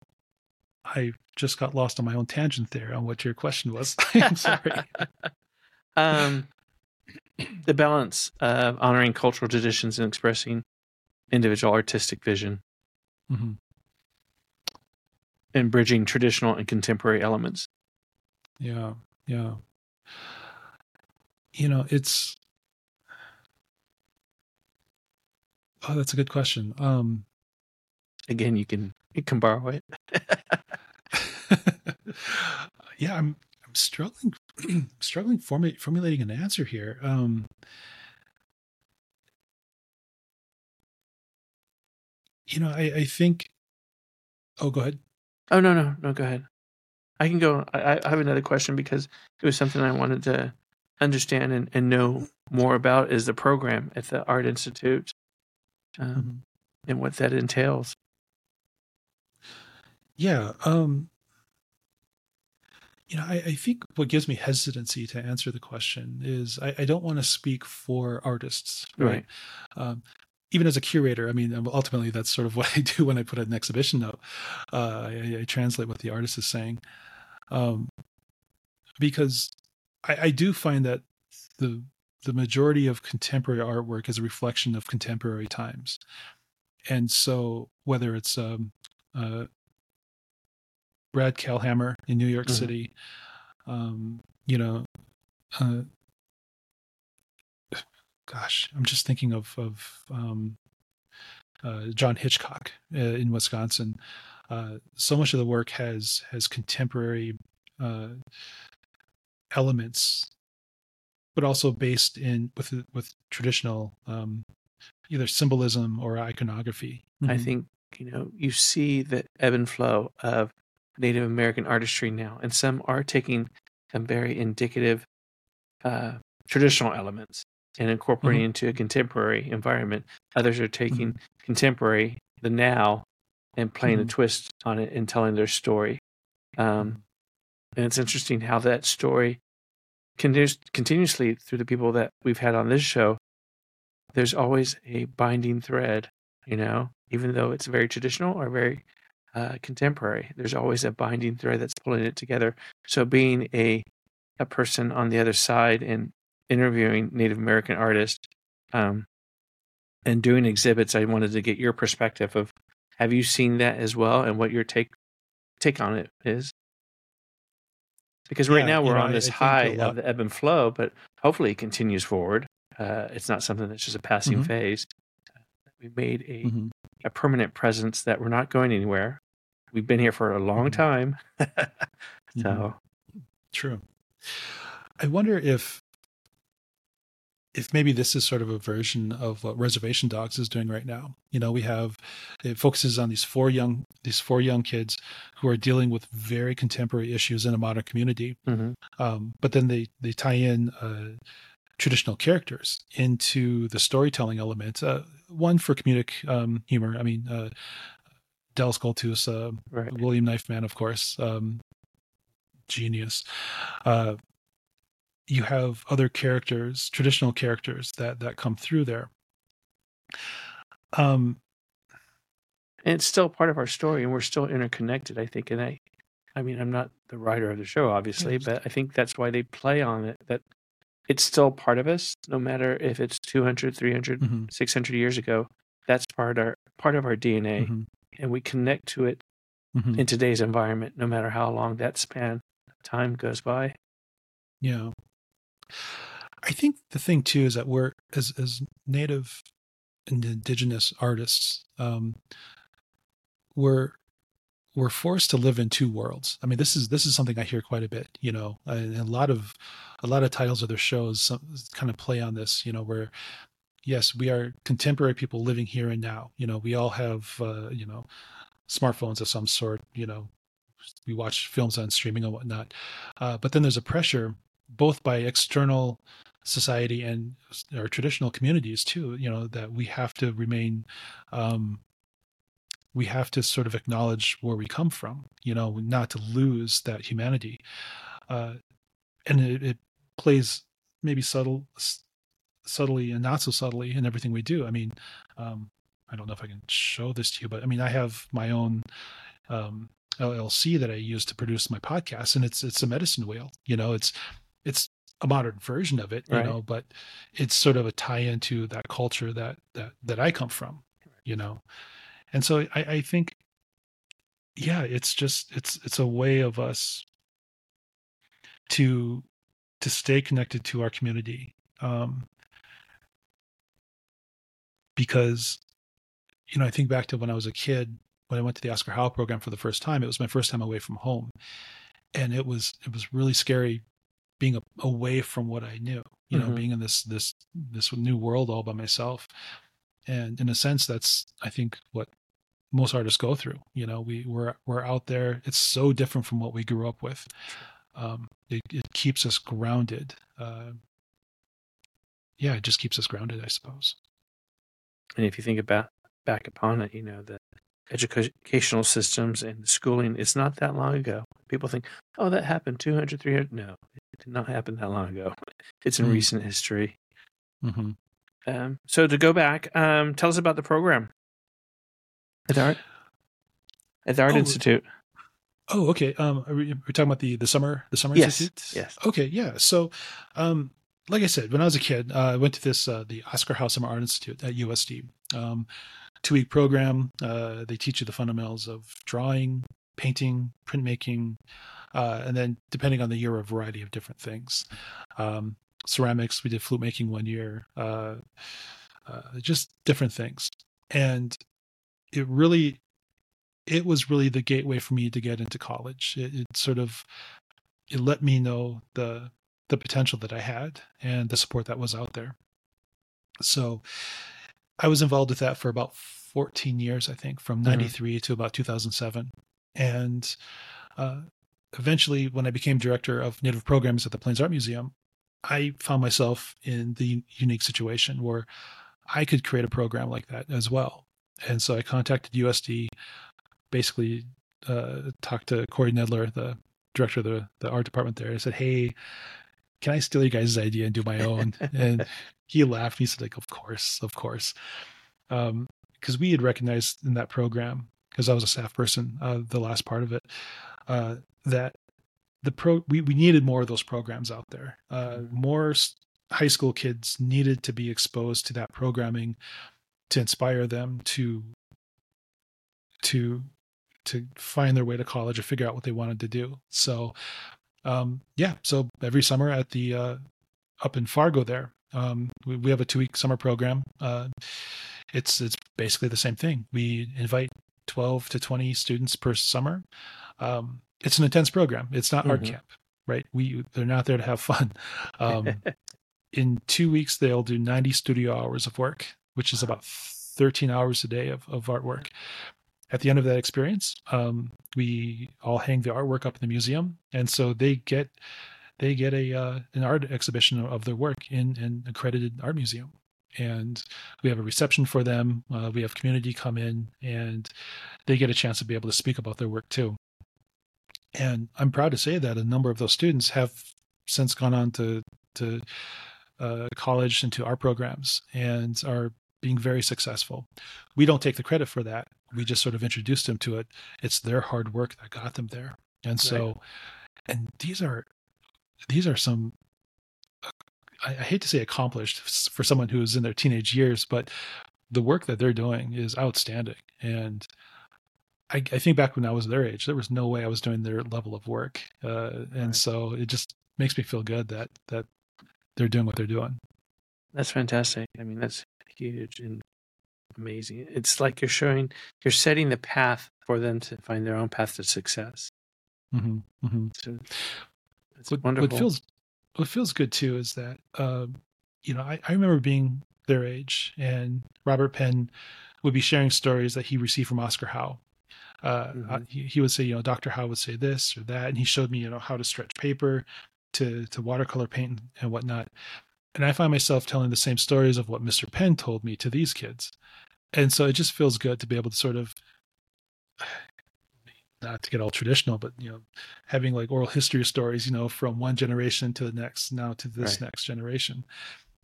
I just got lost on my own tangent there on what your question was. I'm sorry. um, the balance of honoring cultural traditions and expressing individual artistic vision mm-hmm. and bridging traditional and contemporary elements. Yeah, yeah. You know, it's oh, that's a good question. Um, again, you can you can borrow it. yeah, I'm I'm struggling struggling formulating formulating an answer here. Um, you know, I, I think. Oh, go ahead. Oh no no no go ahead. I can go. I, I have another question because it was something I wanted to understand and, and know more about is the program at the Art Institute um, mm-hmm. and what that entails. Yeah. Um, you know, I, I, think what gives me hesitancy to answer the question is I, I don't want to speak for artists, right? right. Um, even as a curator, I mean, ultimately that's sort of what I do when I put an exhibition note. Uh, I, I, translate what the artist is saying, um, because I, I do find that the the majority of contemporary artwork is a reflection of contemporary times, and so whether it's um, uh, Brad Kahlhamer in New York mm-hmm. City. Um, you know, uh, gosh, I'm just thinking of of um, uh, John Hitchcock uh, in Wisconsin. Uh, so much of the work has has contemporary uh, elements, but also based in with with traditional um, either symbolism or iconography. Mm-hmm. I think you know you see the ebb and flow of Native American artistry now, and some are taking some very indicative uh, traditional elements and incorporating mm-hmm. into a contemporary environment. Others are taking mm-hmm. contemporary, the now, and playing mm-hmm. a twist on it and telling their story. Um, mm-hmm. and it's interesting how that story continues continuously through the people that we've had on this show. There's always a binding thread, you know, even though it's very traditional or very uh, contemporary. There's always a binding thread that's pulling it together. So being a a person on the other side and interviewing Native American artists um, and doing exhibits, I wanted to get your perspective of have you seen that as well and what your take take on it is. Because right yeah, now we're know, on this I, I high of the ebb and flow, but hopefully it continues forward. Uh, it's not something that's just a passing mm-hmm. phase. We made a mm-hmm. a permanent presence that we're not going anywhere. We've been here for a long mm-hmm. time. so mm-hmm. true. I wonder if if maybe this is sort of a version of what Reservation Dogs is doing right now. You know, we have it focuses on these four young these four young kids who are dealing with very contemporary issues in a modern community. Mm-hmm. Um, but then they they tie in uh, traditional characters into the storytelling element. Uh, one for comedic um, humor. I mean, uh, Dallas Goldtooth, uh, right. William Knifeman, of course, um, genius. Uh, you have other characters, traditional characters that that come through there. Um, and it's still part of our story, and we're still interconnected. I think, and I, I mean, I'm not the writer of the show, obviously, but I think that's why they play on it. That it's still part of us, no matter if it's 200, 300, mm-hmm. 600 years ago. That's part of our part of our DNA. Mm-hmm and we connect to it mm-hmm. in today's environment, no matter how long that span of time goes by. Yeah. I think the thing too is that we're as as native and indigenous artists, um, we're we're forced to live in two worlds. I mean, this is this is something I hear quite a bit. You know, and a lot of a lot of titles of their shows kind of play on this. You know, where yes, we are contemporary people living here and now. You know, we all have, uh, you know, smartphones of some sort. You know, we watch films on streaming and whatnot. Uh, but then there's a pressure, both by external society and our traditional communities too. You know that we have to remain. Um, we have to sort of acknowledge where we come from. You know, not to lose that humanity. Uh, and it, it plays maybe subtle, subtly and not so subtly in everything we do. I mean, um, I don't know if I can show this to you, but I mean, I have my own um, LLC that I use to produce my podcast, and it's it's a medicine wheel. You know, it's it's a modern version of it, you right. know, but it's sort of a tie into that culture that that that I come from, you know, and so I, I think, yeah, it's just it's it's a way of us to to stay connected to our community um, because you know i think back to when i was a kid when i went to the oscar howe program for the first time it was my first time away from home. And it was it was really scary being a, away from what i knew you know mm-hmm. being in this this this new world all by myself. And in a sense that's i think what most artists go through you know we we're we're out there. It's so different from what we grew up with. Um, it, it keeps us grounded. Uh, yeah it just keeps us grounded i suppose and if you think about back upon it, you know, the educational systems and schooling, it's not that long ago. People think, oh, that happened 200, 300. No, it did not happen that long ago. It's in mm recent history. Mm-hmm. Um, so to go back, um, tell us about the program at the Art, at the Art oh, Institute. Oh, okay. Um, are we, are we talking about the, the summer, the summer yes. institute? Yes. Okay. Yeah. So, um, like I said, when I was a kid, uh, I went to this uh, the Oscar Summer Art Institute at USD. Um, two week program. Uh, they teach you the fundamentals of drawing, painting, printmaking, uh, and then depending on the year, a variety of different things. Um, ceramics. We did flute making one year. Uh, uh, just different things, and it really, it was really the gateway for me to get into college. It, it sort of it let me know the the potential that I had and the support that was out there. So I was involved with that for about 14 years, I think, from 93 mm-hmm. to about 2007. And uh, eventually, when I became director of native programs at the Plains Art Museum, I found myself in the unique situation where I could create a program like that as well. And so I contacted USD, basically uh, talked to Corey Nedler, the director of the, the art department there. I said, Hey, can I steal you guys' idea and do my own? and he laughed. He said, like, of course, of course. Um, because we had recognized in that program, because I was a staff person, uh, the last part of it, uh, that the pro we, we needed more of those programs out there. Uh, more high school kids needed to be exposed to that programming to inspire them to to to find their way to college or figure out what they wanted to do. So um, yeah, so every summer at the uh, up in Fargo there, um, we, we, have a two week summer program. Uh, it's it's basically the same thing. We invite twelve to twenty students per summer. Um, it's an intense program. It's not mm-hmm. art camp, right? We they're not there to have fun. Um, in two weeks, they'll do ninety studio hours of work, which is about thirteen hours a day of, of artwork at the end of that experience, um, we all hang the artwork up in the museum, and so they get they get a uh, an art exhibition of their work in an accredited art museum, and we have a reception for them. Uh, we have community come in, and they get a chance to be able to speak about their work too. And I'm proud to say that a number of those students have since gone on to to uh, college and to art programs and are being very successful. We don't take the credit for that. We just sort of introduced them to it. It's their hard work that got them there. And so, right. and these are, these are some, I, I hate to say accomplished for someone who is in their teenage years, but the work that they're doing is outstanding. And I, I, think back when I was their age, there was no way I was doing their level of work. Uh, and right. so it just makes me feel good that, that they're doing what they're doing. That's fantastic. I mean, that's huge and amazing. It's like you're showing, you're setting the path for them to find their own path to success. Mm-hmm, mm-hmm. So it's what, wonderful. What feels what feels good too is that uh, you know I, I remember being their age, and Robert Penn would be sharing stories that he received from Oscar Howe. Uh, mm-hmm. he, he, would say, you know, Dr. Howe would say this or that, and he showed me, you know, how to stretch paper to to watercolor paint and whatnot. And I find myself telling the same stories of what Mr. Penn told me to these kids. And so it just feels good to be able to sort of not to get all traditional, but you know, having like oral history stories, you know, from one generation to the next, now to this right. next generation.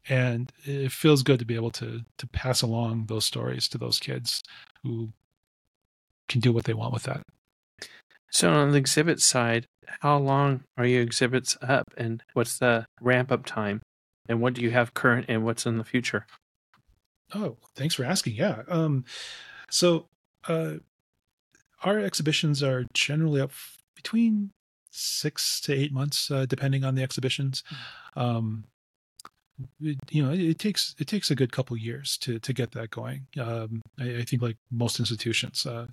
And it feels good to be able to to pass along those stories to those kids who can do what they want with that. So on the exhibit side, how long are your exhibits up and what's the ramp up time? And what do you have current and what's in the future? Oh, thanks for asking. Yeah. Um, so uh, our exhibitions are generally up between six to eight months, uh, depending on the exhibitions. Hmm. Um, it, you know, it, it, takes it takes a good couple years to to get that going. Um, I, I, think, like most institutions, uh,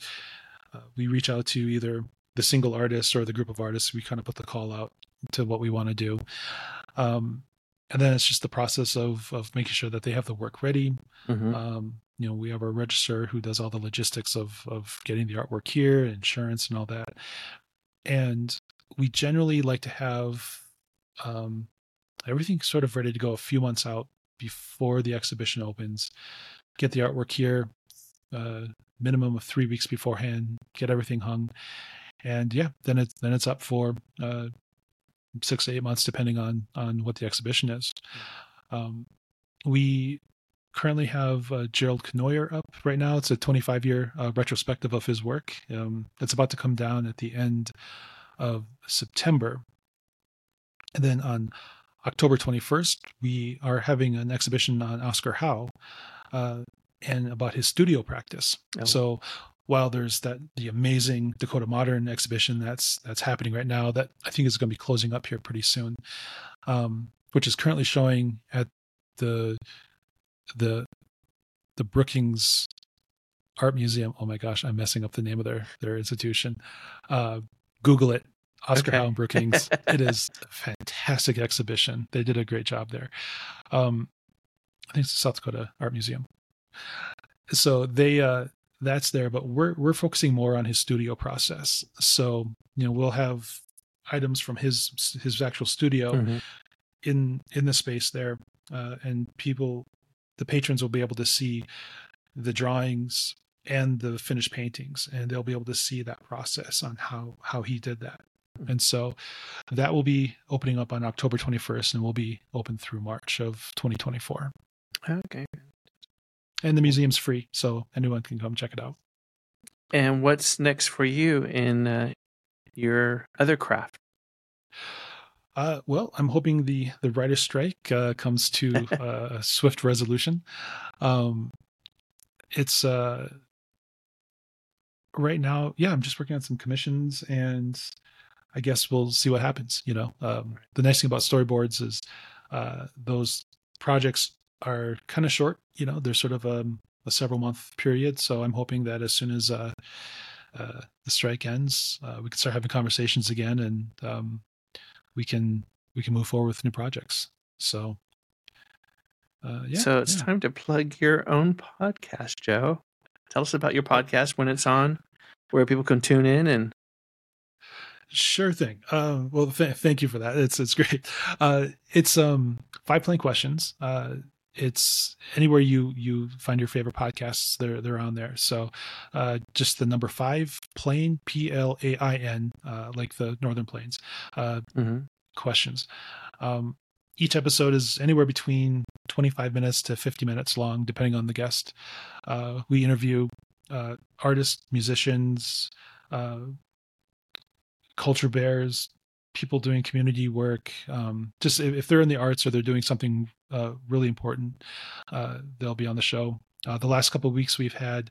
uh, we reach out to either the single artist or the group of artists. We kind of put the call out to what we want to do. Um, and then it's just the process of of making sure that they have the work ready. Mm-hmm. Um, you know, we have our registrar who does all the logistics of of getting the artwork here, insurance, and all that. And we generally like to have um, everything sort of ready to go a few months out before the exhibition opens. Get the artwork here, uh, minimum of three weeks beforehand. Get everything hung, and yeah, then it's then it's up for uh, six to eight months, depending on on what the exhibition is. Um, we currently have uh, Gerald Cournoyer up right now. It's a 25 year uh, retrospective of his work. Um, it's about to come down at the end of September. And then on October 21st, we are having an exhibition on Oscar Howe uh, and about his studio practice. Oh. So while there's that the amazing Dakota Modern exhibition that's that's happening right now that I think is going to be closing up here pretty soon, um, which is currently showing at the the the Brookings Art Museum. Oh my gosh, I'm messing up the name of their their institution. Uh, Google it. Oscar okay. Howe and Brookings. it is a fantastic exhibition. They did a great job there. Um, I think it's the South Dakota Art Museum. So they uh, that's there, but we're we're focusing more on his studio process. So you know we'll have items from his his actual studio mm-hmm. in in the space there, uh, and people, the patrons will be able to see the drawings and the finished paintings, and they'll be able to see that process on how how he did that. Mm-hmm. And so that will be opening up on October 21st and will be open through March of 2024. Okay and the museum's free, so anyone can come check it out. And what's next for you in uh, your other craft? Uh, well, I'm hoping the the writer's strike uh, comes to uh, a swift resolution. Um, it's uh, right now, yeah. I'm just working on some commissions, and I guess we'll see what happens. You know, um, the nice thing about storyboards is uh, those projects are kind of short. You know, they're sort of a, um, a several month period. So I'm hoping that as soon as uh, uh, the strike ends, uh, we can start having conversations again, and um, we can we can move forward with new projects. So. Uh, yeah, so it's yeah. time to plug your own podcast, Joe. Tell us about your podcast when it's on, where people can tune in and Sure thing. Uh, well, th- thank you for that. It's it's great. Uh, it's um five plain questions. Uh, it's anywhere you you find your favorite podcasts they're they're on there. So uh, just the number five plain p-l-a-i-n uh, like the northern plains uh, mm-hmm. questions. Um, each episode is anywhere between 25 minutes to 50 minutes long depending on the guest. Uh, we interview uh, artists musicians uh, culture bears people doing community work um, just if, if, they're in the arts or they're doing something uh, really important uh, they'll be on the show. Uh, the last couple of weeks we've had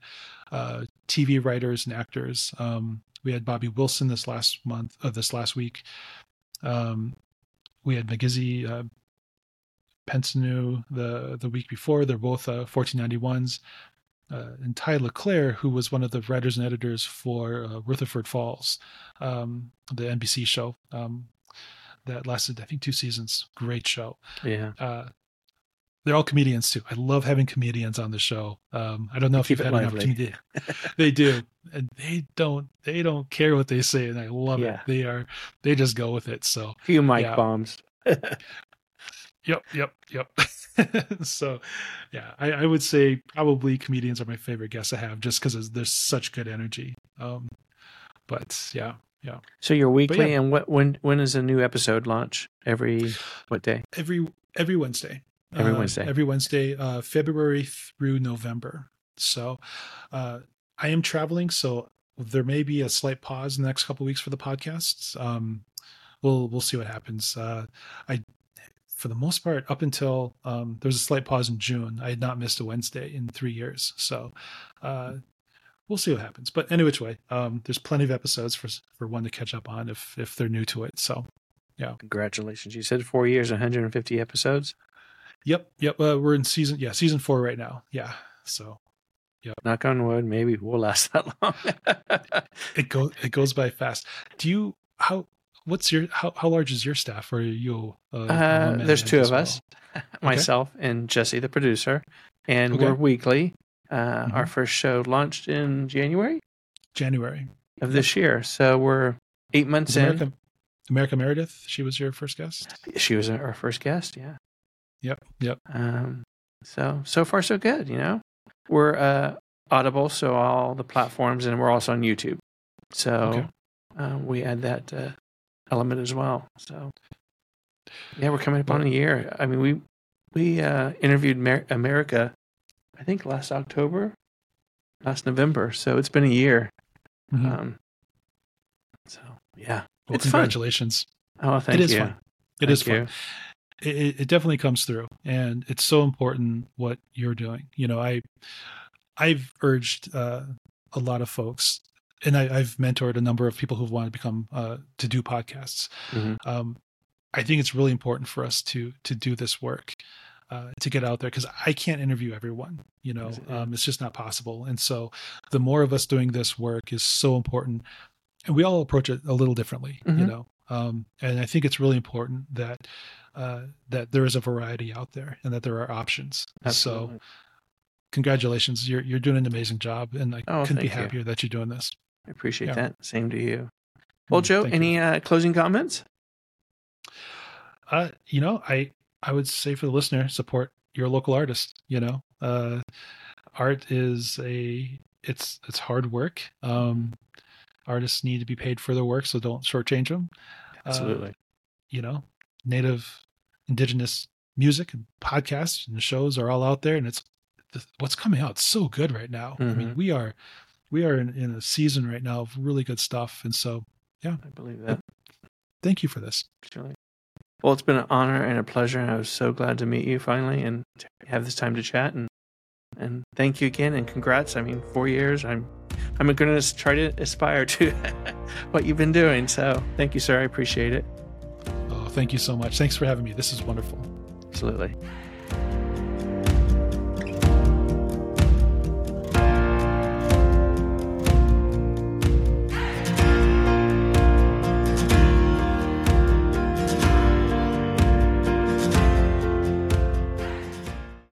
uh, tv writers and actors. Um, we had bobby wilson this last month of uh, this last week. Um, we had Migizi uh, the the week before. They're both 1491s uh, and Tai Leclaire, who was one of the writers and editors for uh, Rutherford Falls, um, the NBC show um, that lasted, I think, two seasons. Great show. Yeah. Uh, they're all comedians too. I love having comedians on the show. Um, I don't know if you've had an opportunity. they do, and they don't. They don't care what they say, and I love yeah. it. They are. They just go with it. So few mic yeah. bombs. Yep, yep, yep. so, yeah, I, I, would say probably comedians are my favorite guests to have just because there's such good energy. Um, but yeah, yeah. So you're weekly, yeah. and what when when is a new episode launch? Every what day? Every every Wednesday. Every uh, Wednesday. Every Wednesday, uh, February through November. So, uh, I am traveling, so there may be a slight pause in the next couple weeks for the podcasts. Um, we'll we'll see what happens. Uh, I for the most part, up until um, there was a slight pause in June, I had not missed a Wednesday in three years. So uh, we'll see what happens. But any which way, um, there's plenty of episodes for for one to catch up on if if they're new to it. So yeah, congratulations! You said four years, 150 episodes. Yep, yep. Uh, we're in season yeah season four right now. Yeah, so Yep. Knock on wood, maybe we'll last that long. it goes it goes by fast. Do you how what's your how, how large is your staff or you uh, uh there's two of well? us myself okay. and jesse the producer and okay. we're weekly uh, mm-hmm. our first show launched in january january of this year so we're eight months america, in america meredith she was your first guest she was our first guest yeah yep yep um so so far so good you know we're uh audible so all the platforms and we're also on youtube so okay. uh, we add that uh, element as well. So yeah, we're coming up on a year. I mean, we we uh, interviewed Mer- America, I think last October, last November. So it's been a year. Mm-hmm. Um, so yeah, well, it's congratulations. Fun. Oh, thank it you. It is fun. It thank is fun. It, it definitely comes through, and it's so important what you're doing. You know, I I've urged uh, a lot of folks and I, have mentored a number of people who've wanted to become uh, to do podcasts. Mm-hmm. Um, I think it's really important for us to to do this work, uh, to get out there because I can't interview everyone. You know, um, it's just not possible. And so, the more of us doing this work is so important, and we all approach it a little differently. Mm-hmm. You know, um, and I think it's really important that uh, that there is a variety out there and that there are options. Absolutely. So congratulations you're you're doing an amazing job and i oh, couldn't be happier you. that you're doing this I appreciate yeah. that. Same to you. Well, mm, Joe, Thank any uh, closing comments? Uh, you know, I I would say for the listener, support your local artist. You know, uh, art is a it's it's hard work. Um, artists need to be paid for their work, so don't shortchange them. Absolutely. Uh, you know, native, indigenous music and podcasts and shows are all out there, and it's what's coming out so good right now. Mm-hmm. I mean, mm-hmm. we are we are in, in a season right now of really good stuff. And so, yeah, I believe that. Thank you for this. Surely. Well, it's been an honor and a pleasure, and I was so glad to meet you finally and have this time to chat. and And thank you again, and congrats. I mean, four years. I'm I'm going to try to aspire to what you've been doing. So thank you, sir. I appreciate it. Oh, thank you so much. Thanks for having me. This is wonderful. Absolutely.